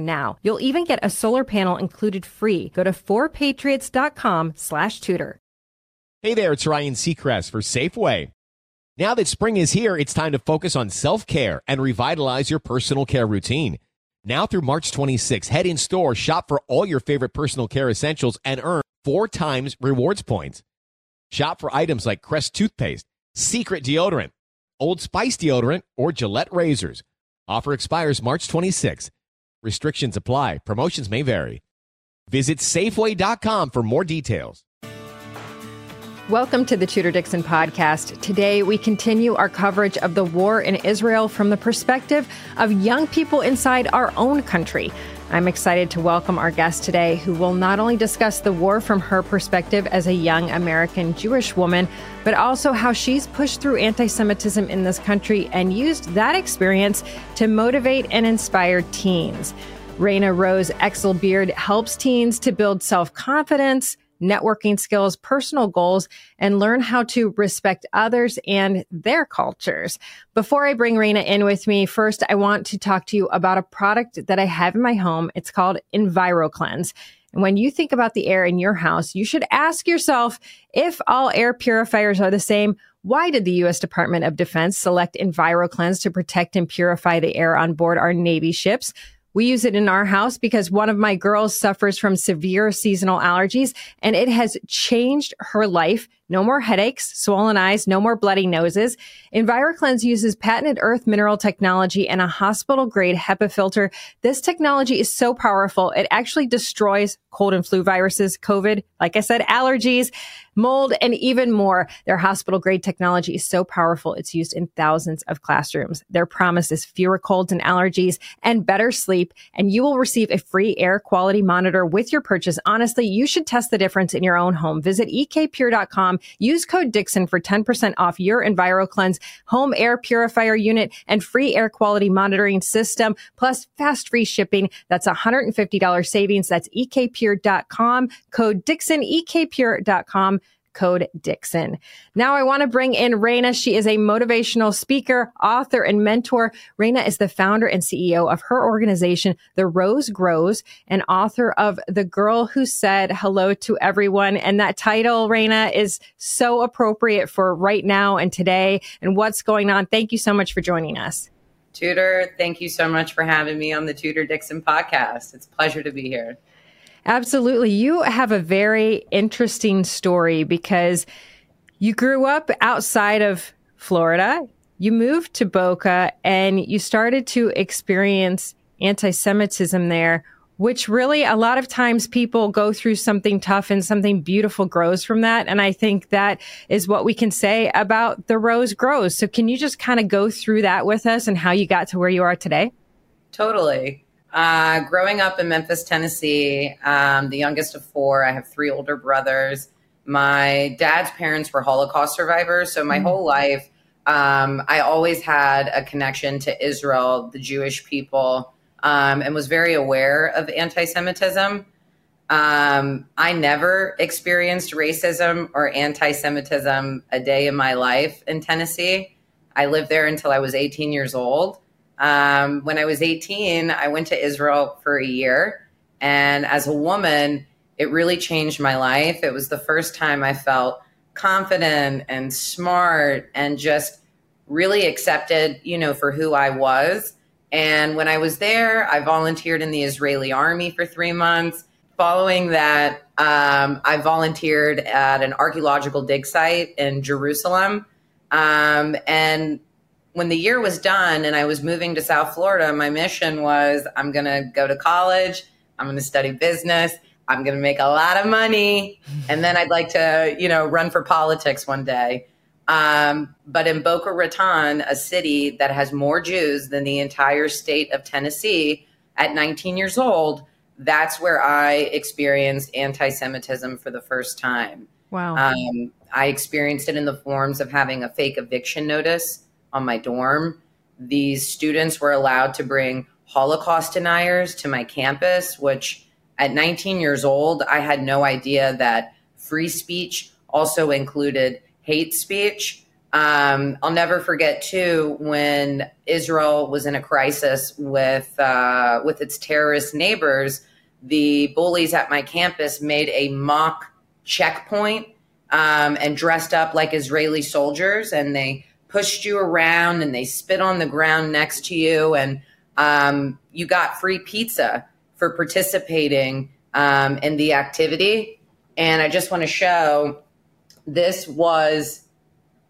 now. You'll even get a solar panel included free. Go to 4patriots.com slash tudor. Hey there, it's Ryan Seacrest for Safeway. Now that spring is here, it's time to focus on self-care and revitalize your personal care routine. Now through March 26, head in store, shop for all your favorite personal care essentials, and earn four times rewards points. Shop for items like Crest toothpaste, Secret deodorant, Old Spice deodorant, or Gillette razors. Offer expires March 26. Restrictions apply. Promotions may vary. Visit Safeway.com for more details. Welcome to the Tudor Dixon podcast. Today, we continue our coverage of the war in Israel from the perspective of young people inside our own country. I'm excited to welcome our guest today, who will not only discuss the war from her perspective as a young American Jewish woman, but also how she's pushed through anti Semitism in this country and used that experience to motivate and inspire teens. Rayna Rose Exelbierd helps teens to build self confidence, networking skills, personal goals, and learn how to respect others and their cultures. Before I bring Rayna in with me, first, I want to talk to you about a product that I have in my home. It's called EnviroKlenz. And when you think about the air in your house, you should ask yourself if all air purifiers are the same, why did the U.S. Department of Defense select EnviroKlenz to protect and purify the air on board our Navy ships? We use it in our house because one of my girls suffers from severe seasonal allergies and it has changed her life no more headaches, swollen eyes, no more bloody noses. EnviroKlenz uses patented earth mineral technology and a hospital grade HEPA filter. This technology is so powerful. It actually destroys cold and flu viruses, COVID, like I said, allergies, mold, and even more. Their hospital grade technology is so powerful. It's used in thousands of classrooms. Their promise is fewer colds and allergies and better sleep. And you will receive a free air quality monitor with your purchase. Honestly, you should test the difference in your own home. Visit ekpure.com Use code Dixon for 10% off your EnviroKlenz home air purifier unit and free air quality monitoring system, plus fast free shipping. That's $150 savings. That's ekpure.com. Code Dixon, ekpure.com code Dixon. Now I want to bring in Rayna. She is a motivational speaker, author, and mentor. Rayna is the founder and CEO of her organization, The Rose Grows, and author of The Girl Who Said Hello to Everyone. And that title, Rayna, is so appropriate for right now and today and what's going on. Thank you so much for joining us. Tudor, thank you so much for having me on the Tudor Dixon podcast. It's a pleasure to be here. Absolutely. You have a very interesting story because you grew up outside of Florida. You moved to Boca and you started to experience anti Semitism there, which really a lot of times people go through something tough and something beautiful grows from that. And I think that is what we can say about the rose grows. So, can you just kind of go through that with us and how you got to where you are today? Totally. Uh, growing up in Memphis, Tennessee, um, the youngest of four, I have three older brothers. My dad's parents were Holocaust survivors. So my mm-hmm. whole life, um, I always had a connection to Israel, the Jewish people, um, and was very aware of anti Semitism. Um, I never experienced racism or anti Semitism a day in my life in Tennessee. I lived there until I was 18 years old. Um, when I was 18, I went to Israel for a year. And as a woman, it really changed my life. It was the first time I felt confident and smart and just really accepted, you know, for who I was. And when I was there, I volunteered in the Israeli army for three months. Following that, um, I volunteered at an archaeological dig site in Jerusalem. Um, and when the year was done and I was moving to South Florida, my mission was I'm going to go to college, I'm going to study business, I'm going to make a lot of money, and then I'd like to, you know, run for politics one day. Um, but in Boca Raton, a city that has more Jews than the entire state of Tennessee, at 19 years old, that's where I experienced anti Semitism for the first time. Wow. Um, I experienced it in the forms of having a fake eviction notice on my dorm. These students were allowed to bring Holocaust deniers to my campus, which at 19 years old, I had no idea that free speech also included hate speech. Um, I'll never forget too when Israel was in a crisis with uh, with its terrorist neighbors. The bullies at my campus made a mock checkpoint um, and dressed up like Israeli soldiers, and they pushed you around and they spit on the ground next to you, and um, you got free pizza for participating um, in the activity. And I just want to show this was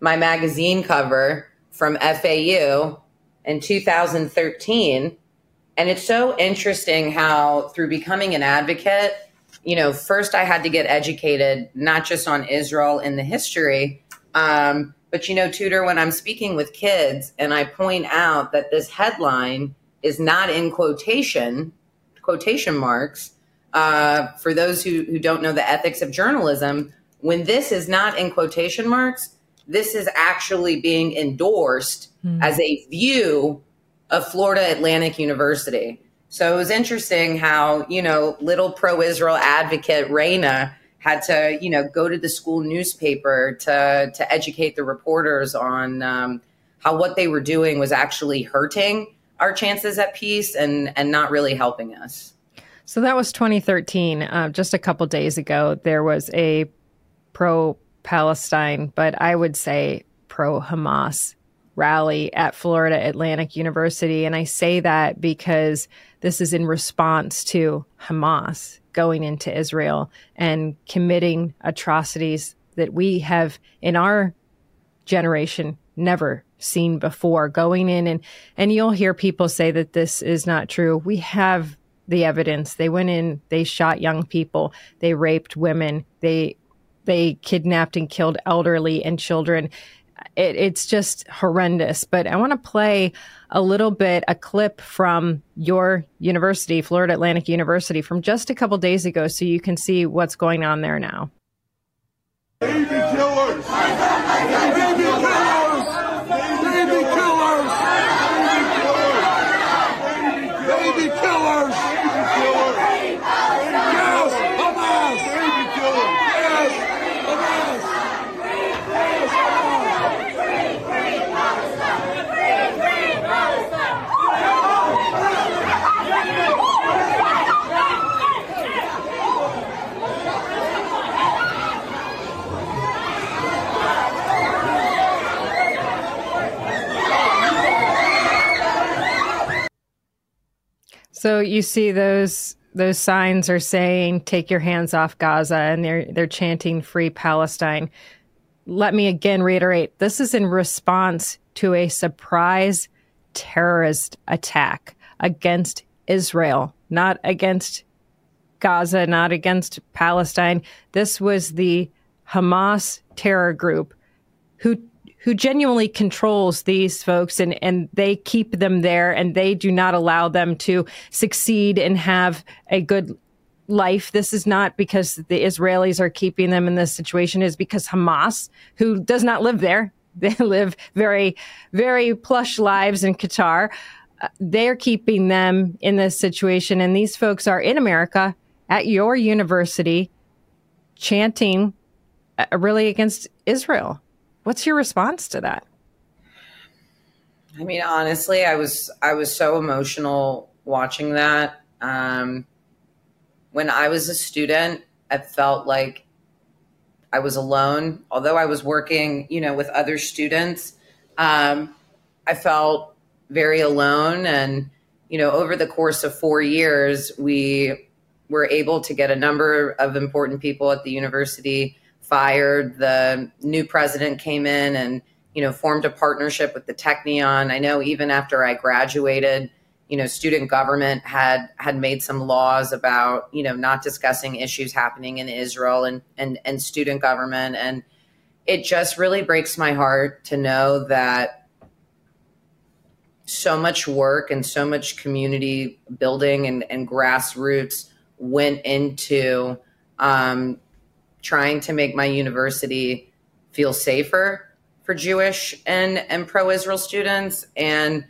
my magazine cover from FAU in 2013. And it's so interesting how, through becoming an advocate, you know, first I had to get educated, not just on Israel and the history, um, but, you know, Tudor, when I'm speaking with kids and I point out that this headline is not in quotation, quotation marks, uh, for those who, who don't know the ethics of journalism, when this is not in quotation marks, this is actually being endorsed mm. as a view of Florida Atlantic University. So it was interesting how, you know, little pro Israel advocate Rayna had to, you know, go to the school newspaper to, to educate the reporters on um, how what they were doing was actually hurting our chances at peace and, and not really helping us. So that was 2013. Uh, just a couple days ago, there was a pro Palestine, but I would say pro Hamas rally at Florida Atlantic University. And I say that because this is in response to Hamas going into Israel and committing atrocities that we have in our generation never seen before going in. And and you'll hear people say that this is not true. We have the evidence. They went in they shot young people. They raped women. They they kidnapped and killed elderly and children. It, it's just horrendous. But I want to play a little bit, a clip from your university, Florida Atlantic University, from just a couple days ago, so you can see what's going on there now. Baby killers! Baby killers! Baby killers! Baby killers! Baby killers! Yes, Hamas! Baby killers! Yes, Hamas! So you see those those signs are saying take your hands off Gaza and they're they're chanting free Palestine. Let me again reiterate this is in response to a surprise terrorist attack against Israel, not against Gaza, not against Palestine. This was the Hamas terror group who who genuinely controls these folks and, and they keep them there and they do not allow them to succeed and have a good life. This is not because the Israelis are keeping them in this situation is because Hamas, who does not live there, they live very, very plush lives in Qatar. Uh, they're keeping them in this situation. And these folks are in America at your university chanting uh, really against Israel. What's your response to that? I mean, honestly, I was I was so emotional watching that. Um, when I was a student, I felt like I was alone. Although I was working, you know, with other students, um, I felt very alone. And, you know, over the course of four years, we were able to get a number of important people at the university fired. The new president came in and, you know, formed a partnership with the Technion. I know even after I graduated, you know, student government had had made some laws about, you know, not discussing issues happening in Israel and and and student government and it just really breaks my heart to know that so much work and so much community building and, and grassroots went into um, trying to make my university feel safer for Jewish and, and pro Israel students. And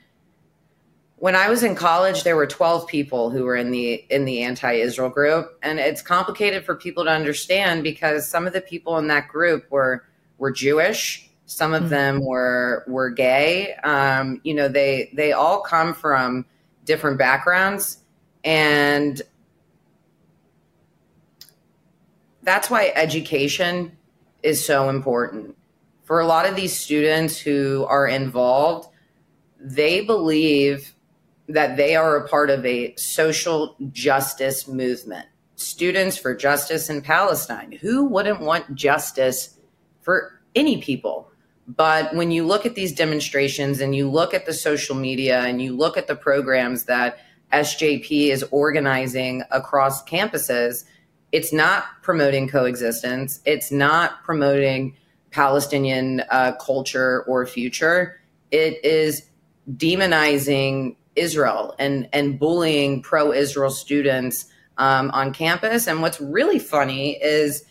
when I was in college, there were 12 people who were in the in the anti-Israel group. And it's complicated for people to understand because some of the people in that group were were Jewish. Some of mm-hmm. them were were gay. Um, you know, they they all come from different backgrounds, and that's why education is so important for a lot of these students who are involved. They believe that they are a part of a social justice movement. Students for Justice in Palestine. Who wouldn't want justice for any people. But when you look at these demonstrations and you look at the social media and you look at the programs that SJP is organizing across campuses, it's not promoting coexistence. It's not promoting Palestinian uh, culture or future. It is demonizing Israel and and bullying pro-Israel students um, on campus. And what's really funny is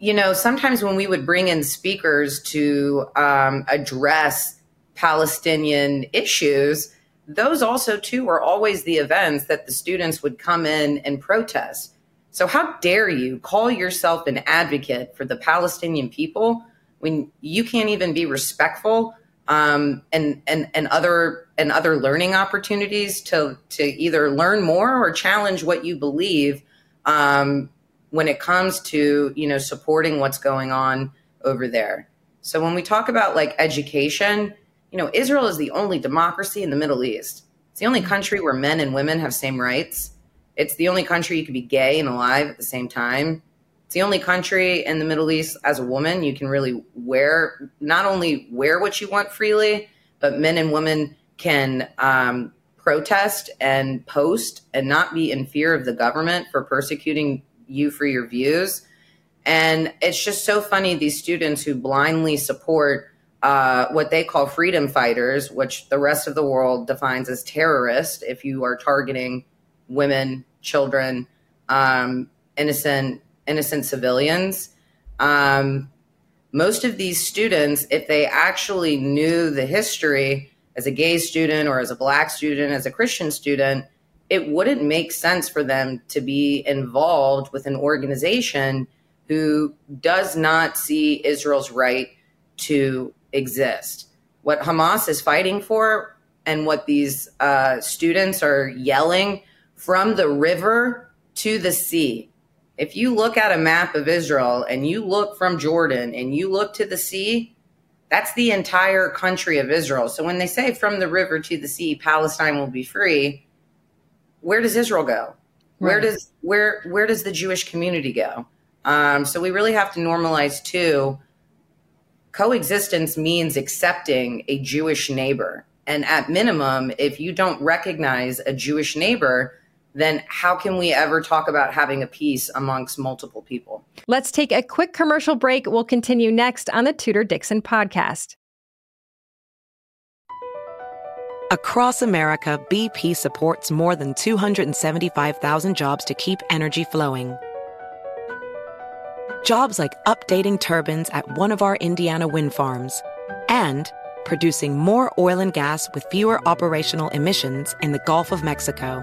you know, sometimes when we would bring in speakers to um, address Palestinian issues, those also too were always the events that the students would come in and protest. So how dare you call yourself an advocate for the Palestinian people when you can't even be respectful um, and and and other and other learning opportunities to to either learn more or challenge what you believe um, when it comes to you know supporting what's going on over there. So when we talk about like education you know israel is the only democracy in the middle east. It's the only country where men and women have same rights it's the only country you can be gay and alive at the same time it's the only country in the middle east as a woman you can really wear not only wear what you want freely but men and women can um, protest and post and not be in fear of the government for persecuting you for your views. And it's just so funny these students who blindly support uh, what they call freedom fighters, which the rest of the world defines as terrorist if you are targeting women, children, um, innocent innocent civilians. Um, most of these students, if they actually knew the history as a gay student or as a black student, as a Christian student, it wouldn't make sense for them to be involved with an organization who does not see Israel's right to exist. What Hamas is fighting for and what these uh, students are yelling from the river to the sea. If you look at a map of Israel and you look from Jordan and you look to the sea, that's the entire country of Israel. So when they say from the river to the sea, Palestine will be free, where does Israel go? Right. Where does where where does the Jewish community go? Um, so we really have to normalize too. Coexistence means accepting a Jewish neighbor, and at minimum, if you don't recognize a Jewish neighbor, then how can we ever talk about having a peace amongst multiple people? Let's take a quick commercial break. We'll continue next on the Tudor Dixon podcast. Across America, BP supports more than 275,000 jobs to keep energy flowing. Jobs like updating turbines at one of our Indiana wind farms and producing more oil and gas with fewer operational emissions in the Gulf of Mexico.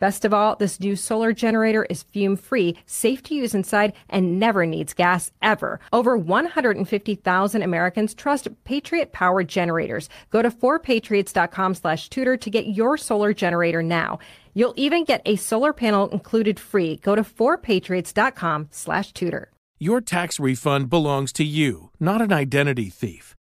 Best of all, this new solar generator is fume free, safe to use inside, and never needs gas ever. Over 150,000 Americans trust Patriot Power generators. Go to 4patriots.com slash tudor to get your solar generator now. You'll even get a solar panel included free. Go to 4patriots.com slash tudor. Your tax refund belongs to you, not an identity thief.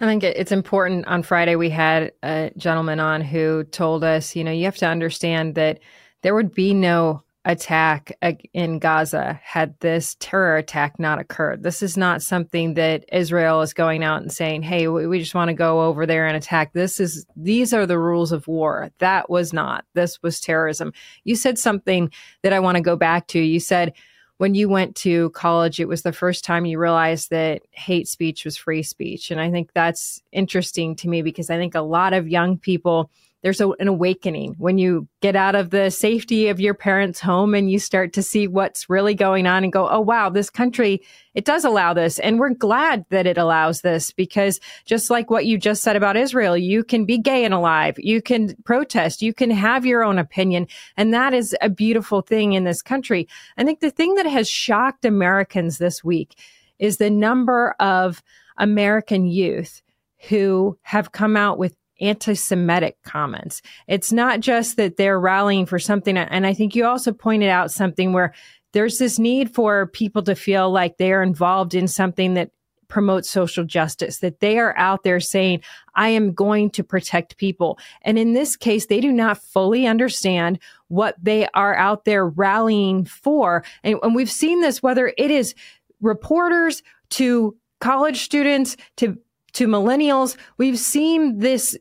I think it's important. On Friday, we had a gentleman on who told us, you know, you have to understand that there would be no attack in Gaza had this terror attack not occurred. This is not something that Israel is going out and saying, "Hey, we just want to go over there and attack." This is these are the rules of war. That was not. This was terrorism. You said something that I want to go back to. You said when you went to college, it was the first time you realized that hate speech was free speech. And I think that's interesting to me because I think a lot of young people, there's a, an awakening when you get out of the safety of your parents' home and you start to see what's really going on and go, oh, wow, this country, it does allow this. And we're glad that it allows this because just like what you just said about Israel, you can be gay and alive, you can protest, you can have your own opinion. And that is a beautiful thing in this country. I think the thing that has shocked Americans this week is the number of American youth who have come out with anti-Semitic comments. It's not just that they're rallying for something. And I think you also pointed out something where there's this need for people to feel like they are involved in something that promotes social justice, that they are out there saying, I am going to protect people. And in this case, they do not fully understand what they are out there rallying for. And, and we've seen this, whether it is reporters to college students to to millennials, we've seen this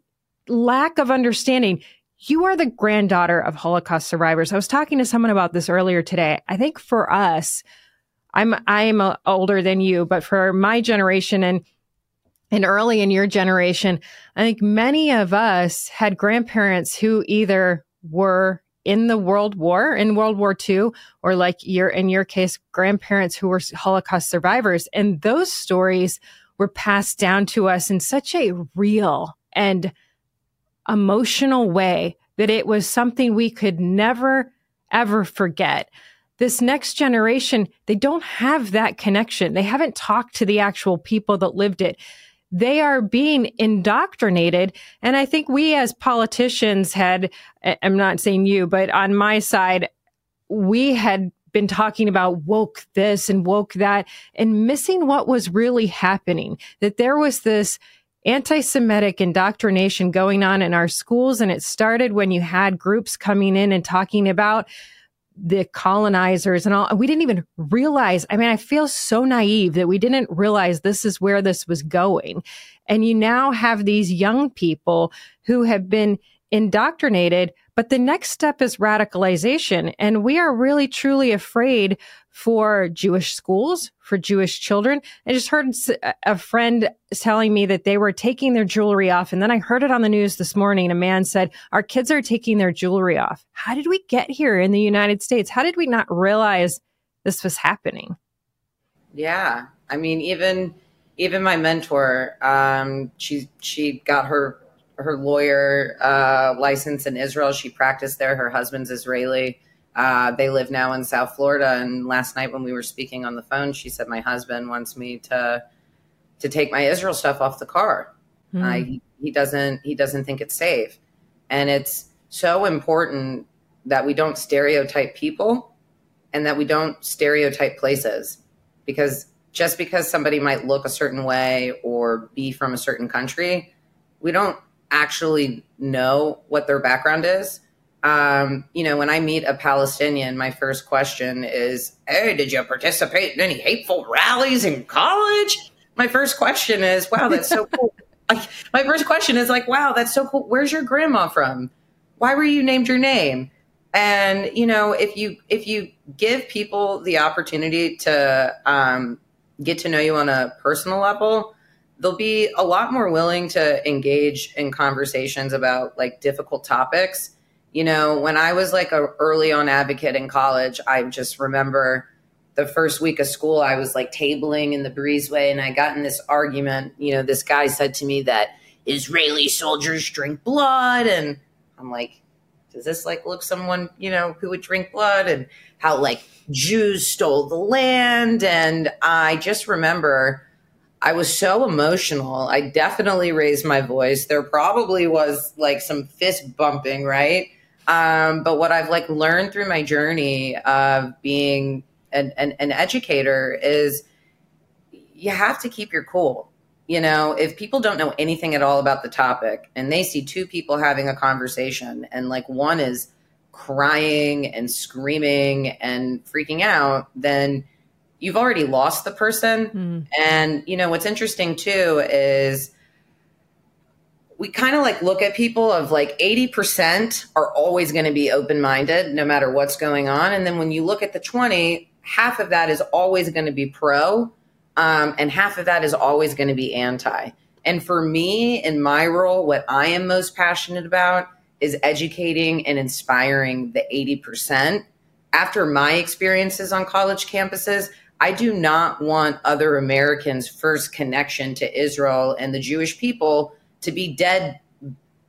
lack of understanding. You are the granddaughter of Holocaust survivors. I was talking to someone about this earlier today. I think for us, I'm I am uh, older than you, but for my generation and and early in your generation, I think many of us had grandparents who either were in the World War, in World War II, or like your in your case, grandparents who were Holocaust survivors, and those stories were passed down to us in such a real and emotional way that it was something we could never, ever forget. This next generation, they don't have that connection. They haven't talked to the actual people that lived it. They are being indoctrinated. And I think we as politicians had, I'm not saying you, but on my side, we had been talking about woke this and woke that and missing what was really happening. That there was this anti Semitic indoctrination going on in our schools. And it started when you had groups coming in and talking about the colonizers and all. We didn't even realize. I mean, I feel so naive that we didn't realize this is where this was going. And you now have these young people who have been indoctrinated But the next step is radicalization. And we are really truly afraid for Jewish schools, for Jewish children. I just heard a friend telling me that they were taking their jewelry off. And then I heard it on the news this morning. A man said, Our kids are taking their jewelry off. How did we get here in the United States? How did we not realize this was happening? Yeah. I mean, even even my mentor, um, she she got her her lawyer uh, license in Israel. She practiced there. Her husband's Israeli. Uh, they live now in South Florida. And last night when we were speaking on the phone, she said my husband wants me to to take my Israel stuff off the car. Mm. I, he doesn't he doesn't think it's safe, and it's so important that we don't stereotype people and that we don't stereotype places because just because somebody might look a certain way or be from a certain country, we don't actually know what their background is. Um, you know, when I meet a Palestinian, my first question is, Hey, did you participate in any hateful rallies in college? My first question is, Wow, that's so cool. like, my first question is like, Wow, that's so cool. Where's your grandma from? Why were you named your name? And you know, if you if you give people the opportunity to um, get to know you on a personal level, they'll be a lot more willing to engage in conversations about like difficult topics. You know, when I was like a early on advocate in college, I just remember the first week of school, I was like tabling in the breezeway and I got in this argument. You know, this guy said to me that Israeli soldiers drink blood. And I'm like, does this like look someone, you know, who would drink blood? And how like Jews stole the land. And I just remember I was so emotional. I definitely raised my voice. There probably was like some fist bumping, right? Um, but what I've like learned through my journey of being an, an, an educator is you have to keep your cool. You know, if people don't know anything at all about the topic and they see two people having a conversation and like one is crying and screaming and freaking out, then you've already lost the person. Mm. And, you know, what's interesting too is we kind of like look at people of like 80% are always going to be open minded no matter what's going on. And then when you look at the 20, half of that is always going to be pro, um, and half of that is always going to be anti. And for me, in my role, what I am most passionate about is educating and inspiring the 80%. After my experiences on college campuses, I do not want other Americans' first connection to Israel and the Jewish people to be dead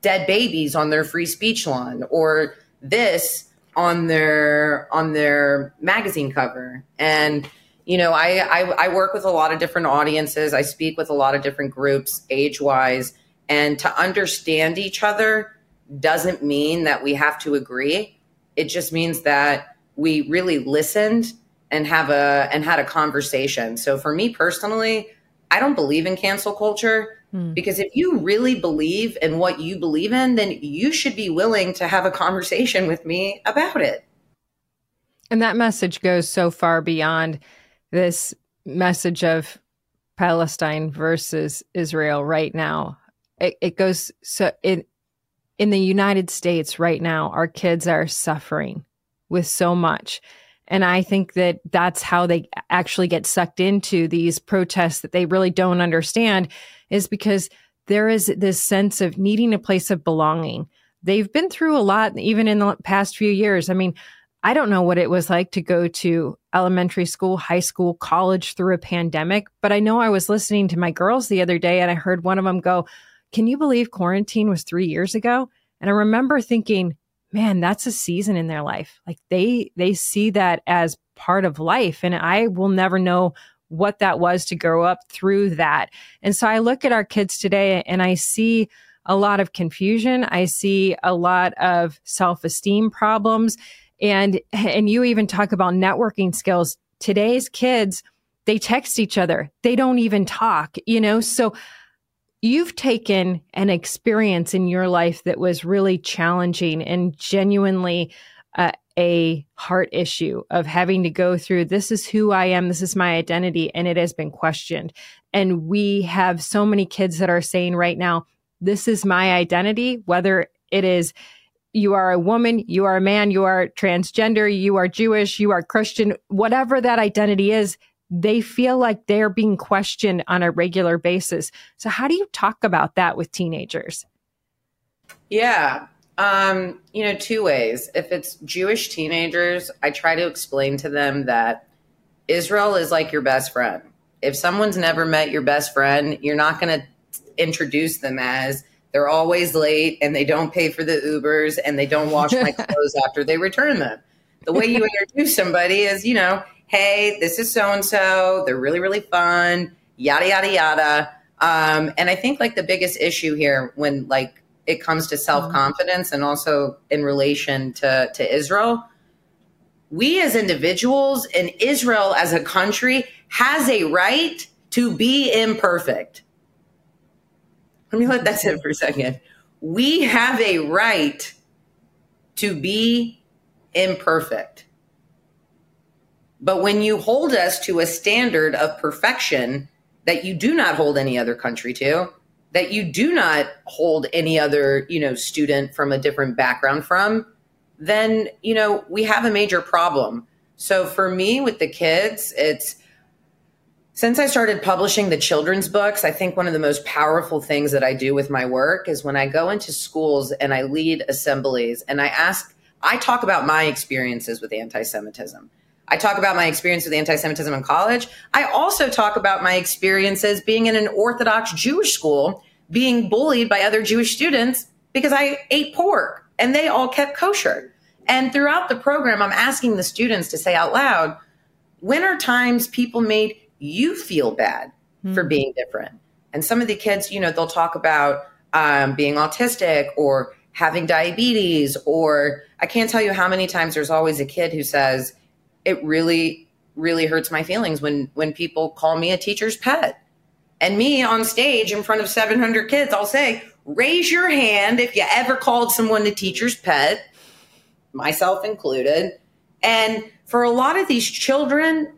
dead babies on their free speech lawn or this on their on their magazine cover. And you know, I, I, I work with a lot of different audiences. I speak with a lot of different groups, age wise, and to understand each other doesn't mean that we have to agree. It just means that we really listened and have a and had a conversation. So for me personally, I don't believe in cancel culture mm. because if you really believe in what you believe in, then you should be willing to have a conversation with me about it. And that message goes so far beyond this message of Palestine versus Israel right now. It, it goes so it in the United States right now, our kids are suffering with so much. And I think that that's how they actually get sucked into these protests that they really don't understand is because there is this sense of needing a place of belonging. They've been through a lot, even in the past few years. I mean, I don't know what it was like to go to elementary school, high school, college through a pandemic, but I know I was listening to my girls the other day and I heard one of them go, Can you believe quarantine was three years ago? And I remember thinking, man, that's a season in their life. Like they they see that as part of life and I will never know what that was to grow up through that. And so I look at our kids today and I see a lot of confusion. I see a lot of self-esteem problems and and you even talk about networking skills. Today's kids, they text each other. They don't even talk, you know? So you've taken an experience in your life that was really challenging and genuinely uh, a heart issue of having to go through this is who I am, this is my identity, and it has been questioned. And we have so many kids that are saying right now, this is my identity, whether it is you are a woman, you are a man, you are transgender, you are Jewish, you are Christian, whatever that identity is, they feel like they're being questioned on a regular basis. So, how do you talk about that with teenagers? Yeah. Um, you know, two ways. If it's Jewish teenagers, I try to explain to them that Israel is like your best friend. If someone's never met your best friend, you're not going to introduce them as they're always late and they don't pay for the Ubers and they don't wash my clothes after they return them. The way you introduce somebody is, you know, hey, this is so and so. They're really, really fun, yada, yada, yada. Um, and I think like the biggest issue here when like it comes to self confidence and also in relation to, to Israel, we as individuals and Israel as a country has a right to be imperfect. Let me let that sit for a second. We have a right to be imperfect. But when you hold us to a standard of perfection that you do not hold any other country to, that you do not hold any other, you know, student from a different background from, then, you know, we have a major problem. So for me with the kids, it's since I started publishing the children's books, I think one of the most powerful things that I do with my work is when I go into schools and I lead assemblies and I ask, I talk about my experiences with anti Semitism. I talk about my experience with anti Semitism in college. I also talk about my experiences being in an Orthodox Jewish school, being bullied by other Jewish students because I ate pork and they all kept kosher. And throughout the program, I'm asking the students to say out loud, when are times people made you feel bad mm-hmm. for hmm. being different. And some of the kids, you know, they'll talk about um, being autistic or having diabetes, or I can't tell you how many times there's always a kid who says, it really, really hurts my feelings when when people call me a teacher's pet. And me on stage in front of 700 kids, I'll say, raise your hand if you ever called someone a teacher's pet, myself included. And for a lot of these children,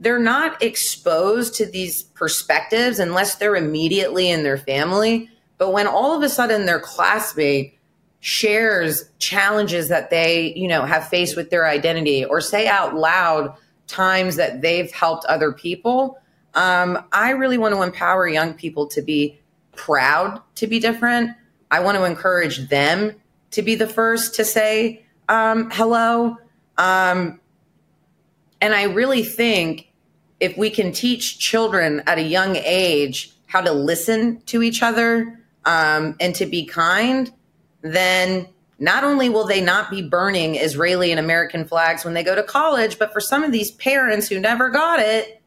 they're not exposed to these perspectives unless they're immediately in their family. But when all of a sudden their classmate shares challenges that they, you know, have faced with their identity or say out loud times that they've helped other people, um, I really want to empower young people to be proud to be different. I want to encourage them to be the first to say um, hello. Um, and I really think if we can teach children at a young age how to listen to each other um, and to be kind, then not only will they not be burning Israeli and American flags when they go to college, but for some of these parents who never got it,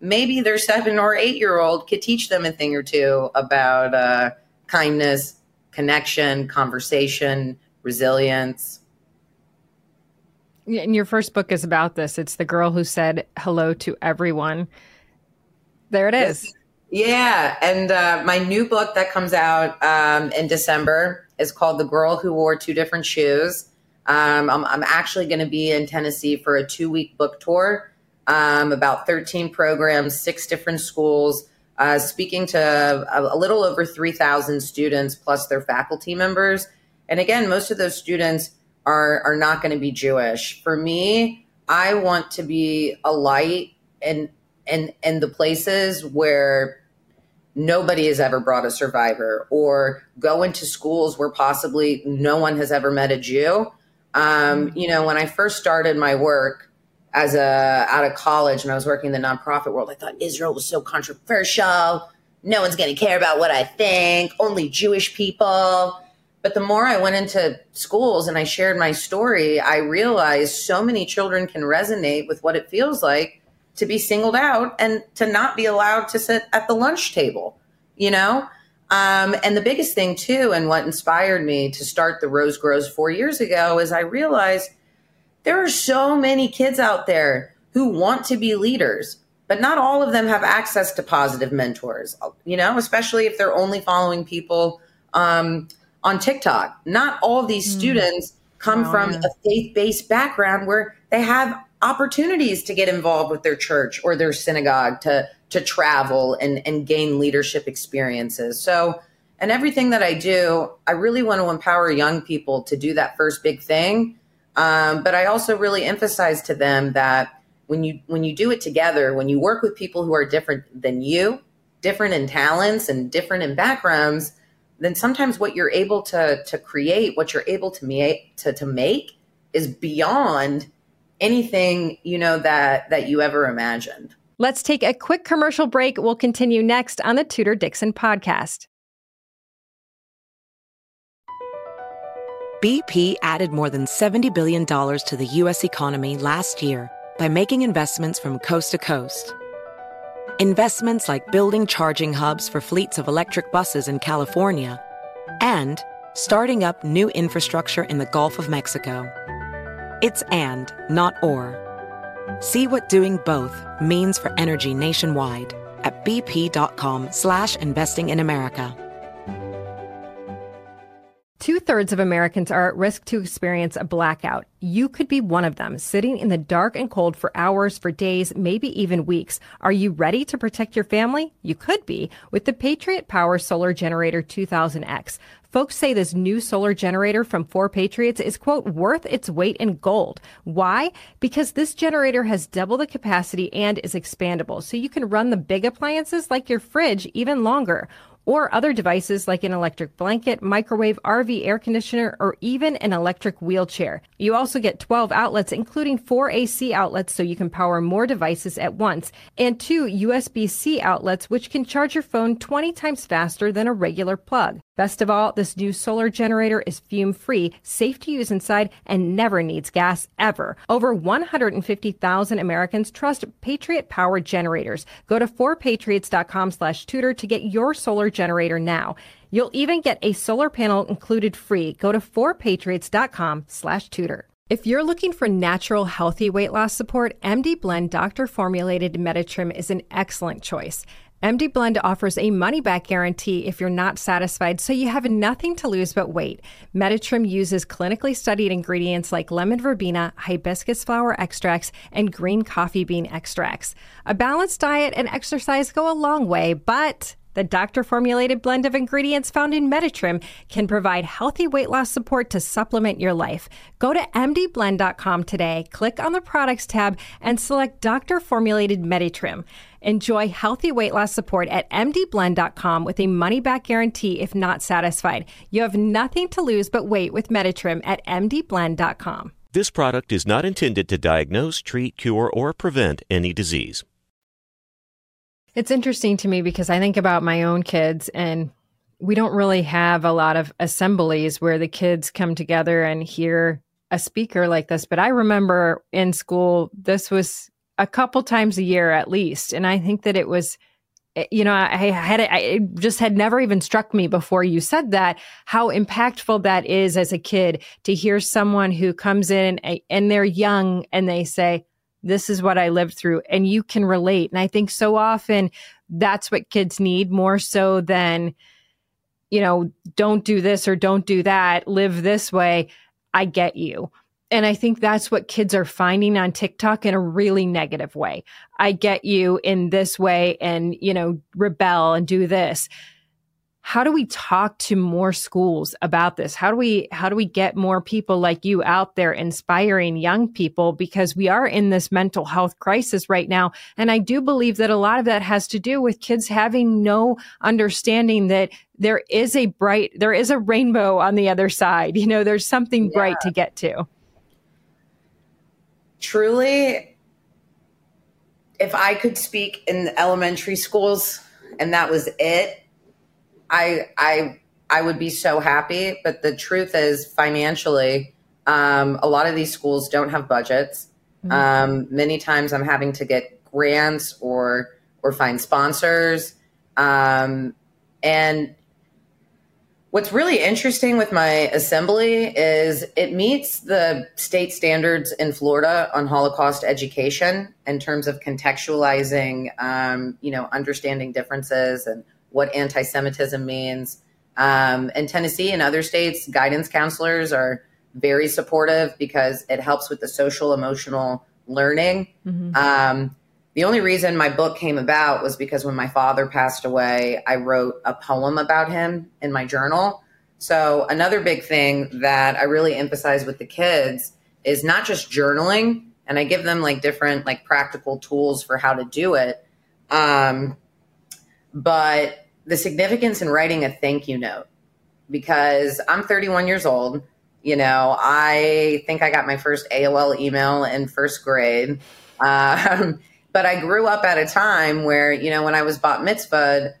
maybe their seven or eight year old could teach them a thing or two about uh, kindness, connection, conversation, resilience. And your first book is about this. It's the girl who said hello to everyone. There it is. Yeah. And uh, my new book that comes out um, in December is called The Girl Who Wore Two Different Shoes. Um, I'm, I'm, actually going to be in Tennessee for a two week book tour, um, about 13 programs, six different schools, uh, speaking to a, a little over 3,000 students plus their faculty members. And again, most of those students are are not going to be Jewish. For me, I want to be a light in in in the places where nobody has ever brought a survivor or go into schools where possibly no one has ever met a Jew. Um, you know, when I first started my work as a out of college and I was working in the nonprofit world, I thought Israel was so controversial. No one's going to care about what I think. Only Jewish people. But the more I went into schools and I shared my story, I realized so many children can resonate with what it feels like to be singled out and to not be allowed to sit at the lunch table, you know? Um, and the biggest thing, too, and what inspired me to start the Rose Grows four years ago is I realized there are so many kids out there who want to be leaders, but not all of them have access to positive mentors, you know, especially if they're only following people. Um, on TikTok. Not all these mm. students come oh, from yeah. a faith based background where they have opportunities to get involved with their church or their synagogue to to travel and, and gain leadership experiences. So And everything that I do, I really want to empower young people to do that first big thing. Um, but I also really emphasize to them that when you when you do it together, when you work with people who are different than you, different in talents and different in backgrounds, then sometimes what you're able to to create, what you're able to make to, to make is beyond anything, you know, that that you ever imagined. Let's take a quick commercial break. We'll continue next on the Tudor Dixon podcast. BP added more than $70 billion to the U.S. economy last year by making investments from coast to coast. Investments like building charging hubs for fleets of electric buses in California and starting up new infrastructure in the Gulf of Mexico. It's and, not or. See what doing both means for energy nationwide at bp.com slash investing in America. Two thirds of Americans are at risk to experience a blackout. You could be one of them, sitting in the dark and cold for hours, for days, maybe even weeks. Are you ready to protect your family? You could be with the Patriot Power Solar Generator 2000X. Folks say this new solar generator from 4Patriots is, quote, worth its weight in gold. Why? Because this generator has double the capacity and is expandable, so you can run the big appliances like your fridge even longer or other devices like an electric blanket, microwave, RV air conditioner, or even an electric wheelchair. You also get 12 outlets, including four AC outlets so you can power more devices at once, and two USB C outlets, which can charge your phone 20 times faster than a regular plug. Best of all, this new solar generator is fume free, safe to use inside, and never needs gas ever. Over 150,000 Americans trust Patriot Power generators. Go to 4patriots.com slash Tudor to get your solar generator now. You'll even get a solar panel included free. Go to 4patriots.com slash Tudor. If you're looking for natural, healthy weight loss support, MD Blend doctor formulated Meditrim is an excellent choice. MD Blend offers a money back guarantee if you're not satisfied, so you have nothing to lose but weight. Meditrim uses clinically studied ingredients like lemon verbena, hibiscus flower extracts, and green coffee bean extracts. A balanced diet and exercise go a long way, but the doctor formulated blend of ingredients found in Meditrim can provide healthy weight loss support to supplement your life. Go to mdblend.com today, click on the products tab, and select doctor formulated Meditrim. Enjoy healthy weight loss support at mdblend.com with a money back guarantee if not satisfied. You have nothing to lose but weight with Meditrim at mdblend.com. This product is not intended to diagnose, treat, cure, or prevent any disease. It's interesting to me because I think about my own kids and we don't really have a lot of assemblies where the kids come together and hear a speaker like this. But I remember in school, this was a couple times a year at least. And I think that it was, eh, you know, I had it, it just had never even struck me before you said that, how impactful that is as a kid to hear someone who comes in and they're young and they say, this is what I lived through and you can relate. And I think so often that's what kids need more so than, you know, don't do this or don't do that, live this way. I get you. And I think that's what kids are finding on TikTok in a really negative way. I get you in this way and, you know, rebel and do this. How do we talk to more schools about this? How do we how do we get more people like you out there inspiring young people because we are in this mental health crisis right now and I do believe that a lot of that has to do with kids having no understanding that there is a bright there is a rainbow on the other side. You know, there's something yeah. bright to get to truly, if I could speak in elementary schools and that was it, I I I would be so happy. But the truth is, financially, um, a lot of these schools don't have budgets. Mm-hmm. Um, many times, I'm having to get grants or or find sponsors. Um, and What's really interesting with my assembly is it meets the state standards in Florida on Holocaust education in terms of contextualizing, um, you know, understanding differences and what anti-Semitism means. Um, in Tennessee and other states, guidance counselors are very supportive because it helps with the social emotional learning. Mm-hmm. Um, the only reason my book came about was because when my father passed away, I wrote a poem about him in my journal. So, another big thing that I really emphasize with the kids is not just journaling, and I give them like different, like practical tools for how to do it. Um, but the significance in writing a thank you note because I'm 31 years old. You know, I think I got my first AOL email in first grade. Um, but I grew up at a time where, you know, when I was bat mitzvahed,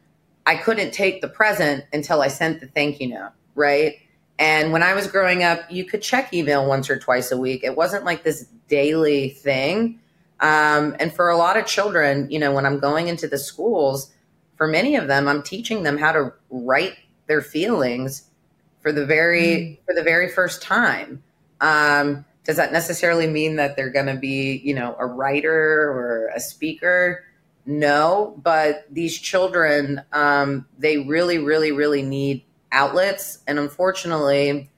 I couldn't take the present until I sent the thank you note, right? And when I was growing up, you could check email once or twice a week. It wasn't like this daily thing. Um, and for a lot of children, you know, when I'm going into the schools, for many of them, I'm teaching them how to write their feelings for the very mm. for the very first time. Um, does that necessarily mean that they're going to be, you know, a writer or a speaker? No, but these children, um, they really, really, really need outlets, and unfortunately,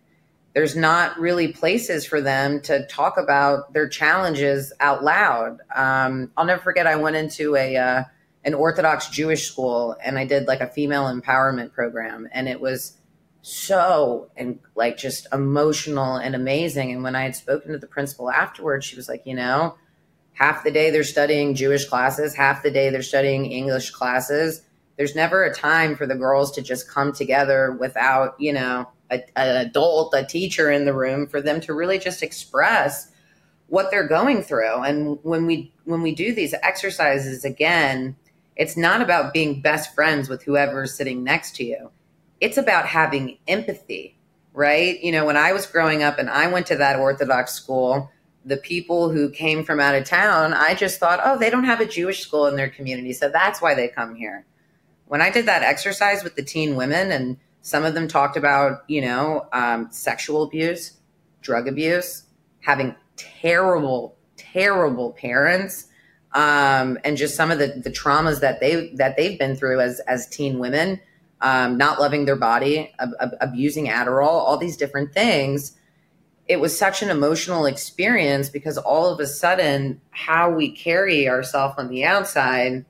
there's not really places for them to talk about their challenges out loud. Um, I'll never forget. I went into a uh, an Orthodox Jewish school and I did like a female empowerment program, and it was so and like just emotional and amazing. And when I had spoken to the principal afterwards, she was like, you know, half the day they're studying Jewish classes, half the day they're studying English classes. There's never a time for the girls to just come together without, you know, a, an adult, a teacher in the room for them to really just express what they're going through. And when we when we do these exercises again, it's not about being best friends with whoever's sitting next to you it's about having empathy, right? You know, when I was growing up and I went to that Orthodox school, the people who came from out of town, I just thought, oh, they don't have a Jewish school in their community. So that's why they come here. When I did that exercise with the teen women, and some of them talked about, you know, um, sexual abuse, drug abuse, having terrible, terrible parents, um, and just some of the, the traumas that they that they've been through as as teen women um, not loving their body, ab- ab- abusing Adderall, all these different things. It was such an emotional experience because all of a sudden, how we carry ourselves on the outside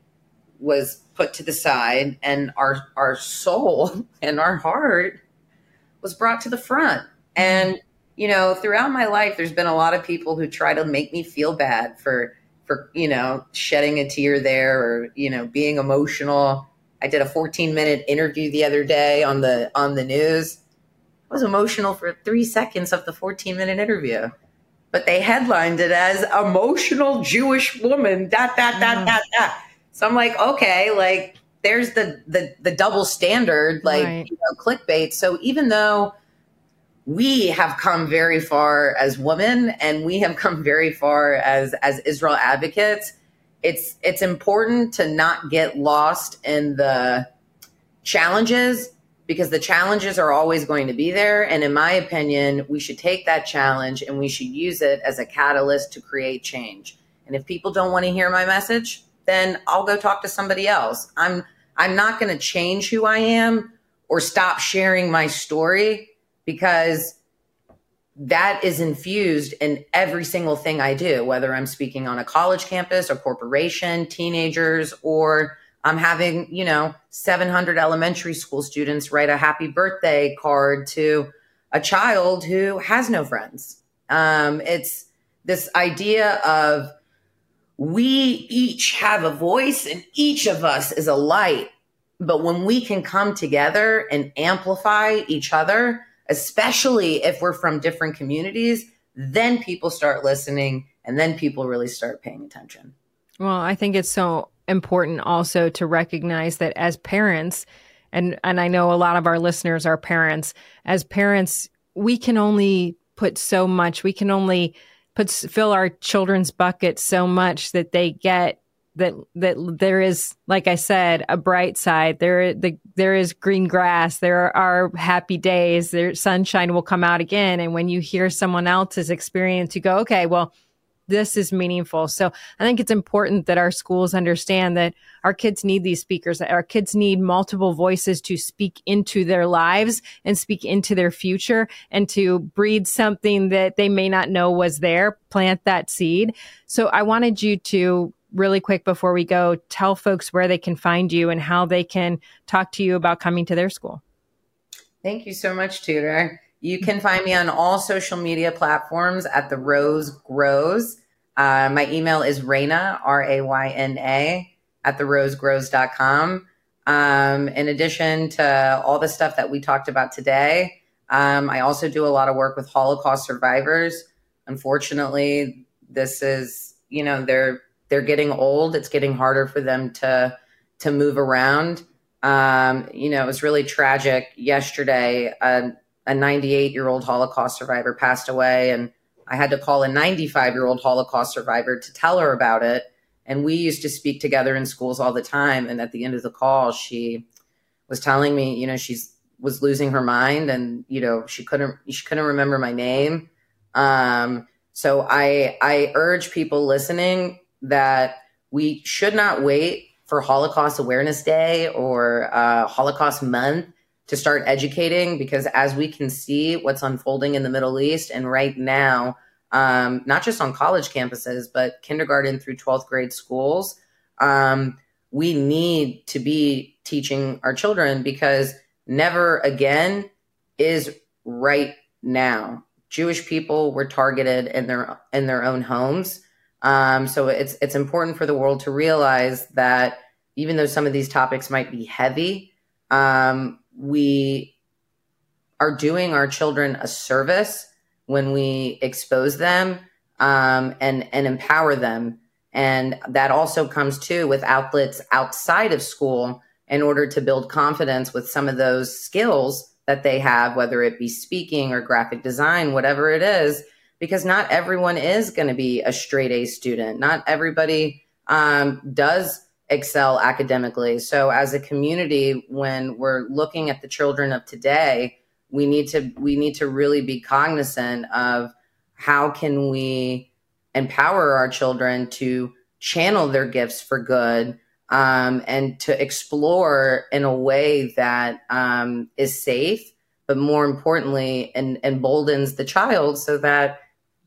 was put to the side, and our our soul and our heart was brought to the front. And you know, throughout my life, there's been a lot of people who try to make me feel bad for for you know shedding a tear there or you know being emotional I did a 14 minute interview the other day on the on the news. I was emotional for three seconds of the 14 minute interview, but they headlined it as "emotional Jewish woman." Dot dot dot mm. dot dot. So I'm like, okay, like there's the the the double standard, like right. you know, clickbait. So even though we have come very far as women and we have come very far as as Israel advocates it's it's important to not get lost in the challenges because the challenges are always going to be there. And in my opinion we should take that challenge and we should use it as a catalyst to create change. And if people don't want to hear my message then I'll go talk to somebody else. I'm I'm not going to change who I am or stop sharing my story because that is infused in every single thing I do, whether I'm speaking on a college campus or corporation, teenagers, or I'm having, you know, 700 elementary school students write a happy birthday card to a child who has no friends. Um, it's this idea of we each have a voice and each of us is a light. But when we can come together and amplify each other, especially if we're from different communities, then people start listening and then people really start paying attention. Well, I think it's so important also to recognize that as parents, and, and I know a lot of our listeners are parents, as parents, we can only put so much, we can only put fill our children's bucket so much that they get that that there is like i said a bright side. There the, there is green grass. There are happy days. There sunshine will come out again. And when you hear someone else's experience you go okay well this is meaningful. So i think it's important that our schools understand that our kids need these speakers. That our kids need multiple voices to speak into their lives and speak into their future and to breed something that they may not know was there plant that seed. So i wanted you to really quick before we go, tell folks where they can find you and how they can talk to you about coming to their school. Thank you so much, Tudor. You can find me on all social media platforms at The Rose Grows. Uh, my email is Rayna, R A Y N A, at therosegrows.com. Um, in addition to all the stuff that we talked about today, um, I also do a lot of work with Holocaust survivors. Unfortunately, this is, you know, they're they're getting old. It's getting harder for them to to move around. Um, you know, it was really tragic yesterday. a 98 year old Holocaust survivor passed away, and I had to call a 95 year old Holocaust survivor to tell her about it. And we used to speak together in schools all the time. And at the end of the call, she was telling me, you know, she's was losing her mind, and you know, she couldn't she couldn't remember my name. Um, so I I urge people listening that we should not wait for Holocaust Awareness Day or uh, Holocaust Month to start educating because as we can see what's unfolding in the Middle East and right now, um, not just on college campuses, but kindergarten through 12th grade schools, um, we need to be teaching our children because never again is right now. Jewish people were targeted in their in their own homes. Um, so it's it's important for the world to realize that even though some of these topics might be heavy, um, we are doing our children a service when we expose them um, and and empower them. And that also comes too with outlets outside of school in order to build confidence with some of those skills that they have, whether it be speaking or graphic design, whatever it is, because not everyone is going to be a straight A student. Not everybody um, does excel academically. So, as a community, when we're looking at the children of today, we need to we need to really be cognizant of how can we empower our children to channel their gifts for good um, and to explore in a way that um, is safe, but more importantly, and emboldens the child so that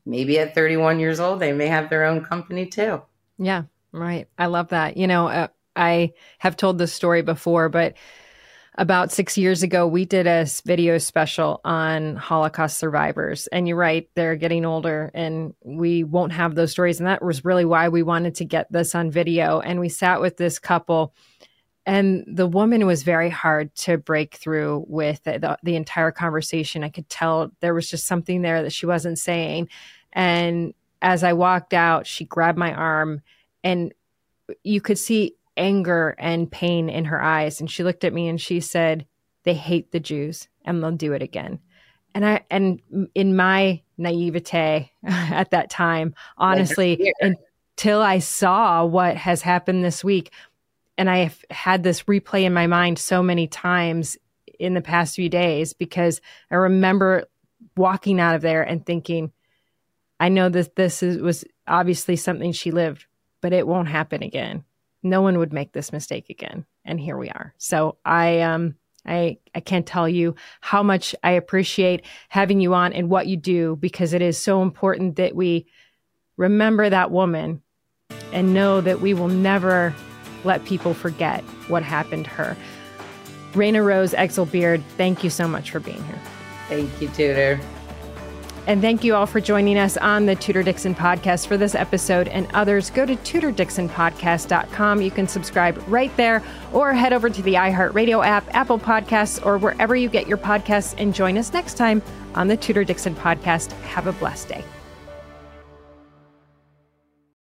maybe at 31 years old, they may have their own company too. Yeah, right. I love that. You know, uh, I have told this story before, but about six years ago, we did a video special on Holocaust survivors. And you're right, they're getting older and we won't have those stories. And that was really why we wanted to get this on video. And we sat with this couple, and the woman was very hard to break through with the, the, the entire conversation. I could tell there was just something there that she wasn't saying. And as I walked out, she grabbed my arm and you could see anger and pain in her eyes. And she looked at me and she said, They hate the Jews and they'll do it again. And I, and in my naivete at that time, honestly, until I saw what has happened this week, and I have had this replay in my mind so many times in the past few days because I remember walking out of there and thinking, I know that this is, was obviously something she lived, but it won't happen again no one would make this mistake again. And here we are. So I um I I can't tell you how much I appreciate having you on and what you do because it is so important that we remember that woman and know that we will never let people forget what happened to her. Rayna Rose Exelbierd, thank you so much for being here. Thank you, Tudor. And thank you all for joining us on the Tudor Dixon podcast for this episode and others. Go to tudordixonpodcast.com. You can subscribe right there or head over to the iHeartRadio app, Apple Podcasts, or wherever you get your podcasts and join us next time on the Tudor Dixon podcast. Have a blessed day.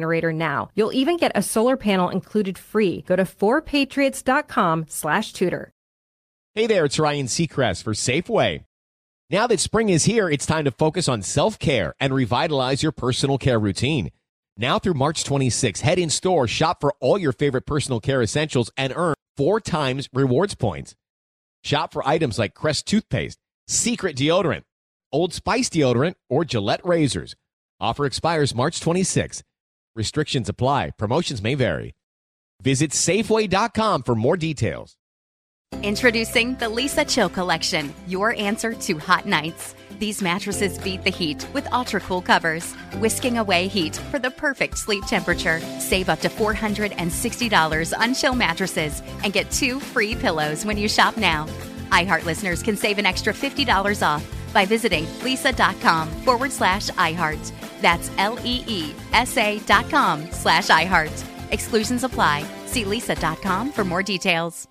generator now. You'll even get a solar panel included free. Go to 4patriots.com slash Tudor. Hey there, it's Ryan Seacrest for Safeway. Now that spring is here, it's time to focus on self-care and revitalize your personal care routine. Now through March 26, head in store, shop for all your favorite personal care essentials, and earn four times rewards points. Shop for items like Crest toothpaste, Secret deodorant, Old Spice deodorant, or Gillette razors. Offer expires March 26. Restrictions apply. Promotions may vary. Visit Safeway.com for more details. Introducing the Leesa Chill Collection, your answer to hot nights. These mattresses beat the heat with ultra cool covers, whisking away heat for the perfect sleep temperature. Save up to $460 on chill mattresses and get two free pillows when you shop now. iHeart listeners can save an extra $50 off by visiting leesa.com forward slash iHeart. That's L E E S A dot com slash iHeart. Exclusions apply. See leesa.com for more details.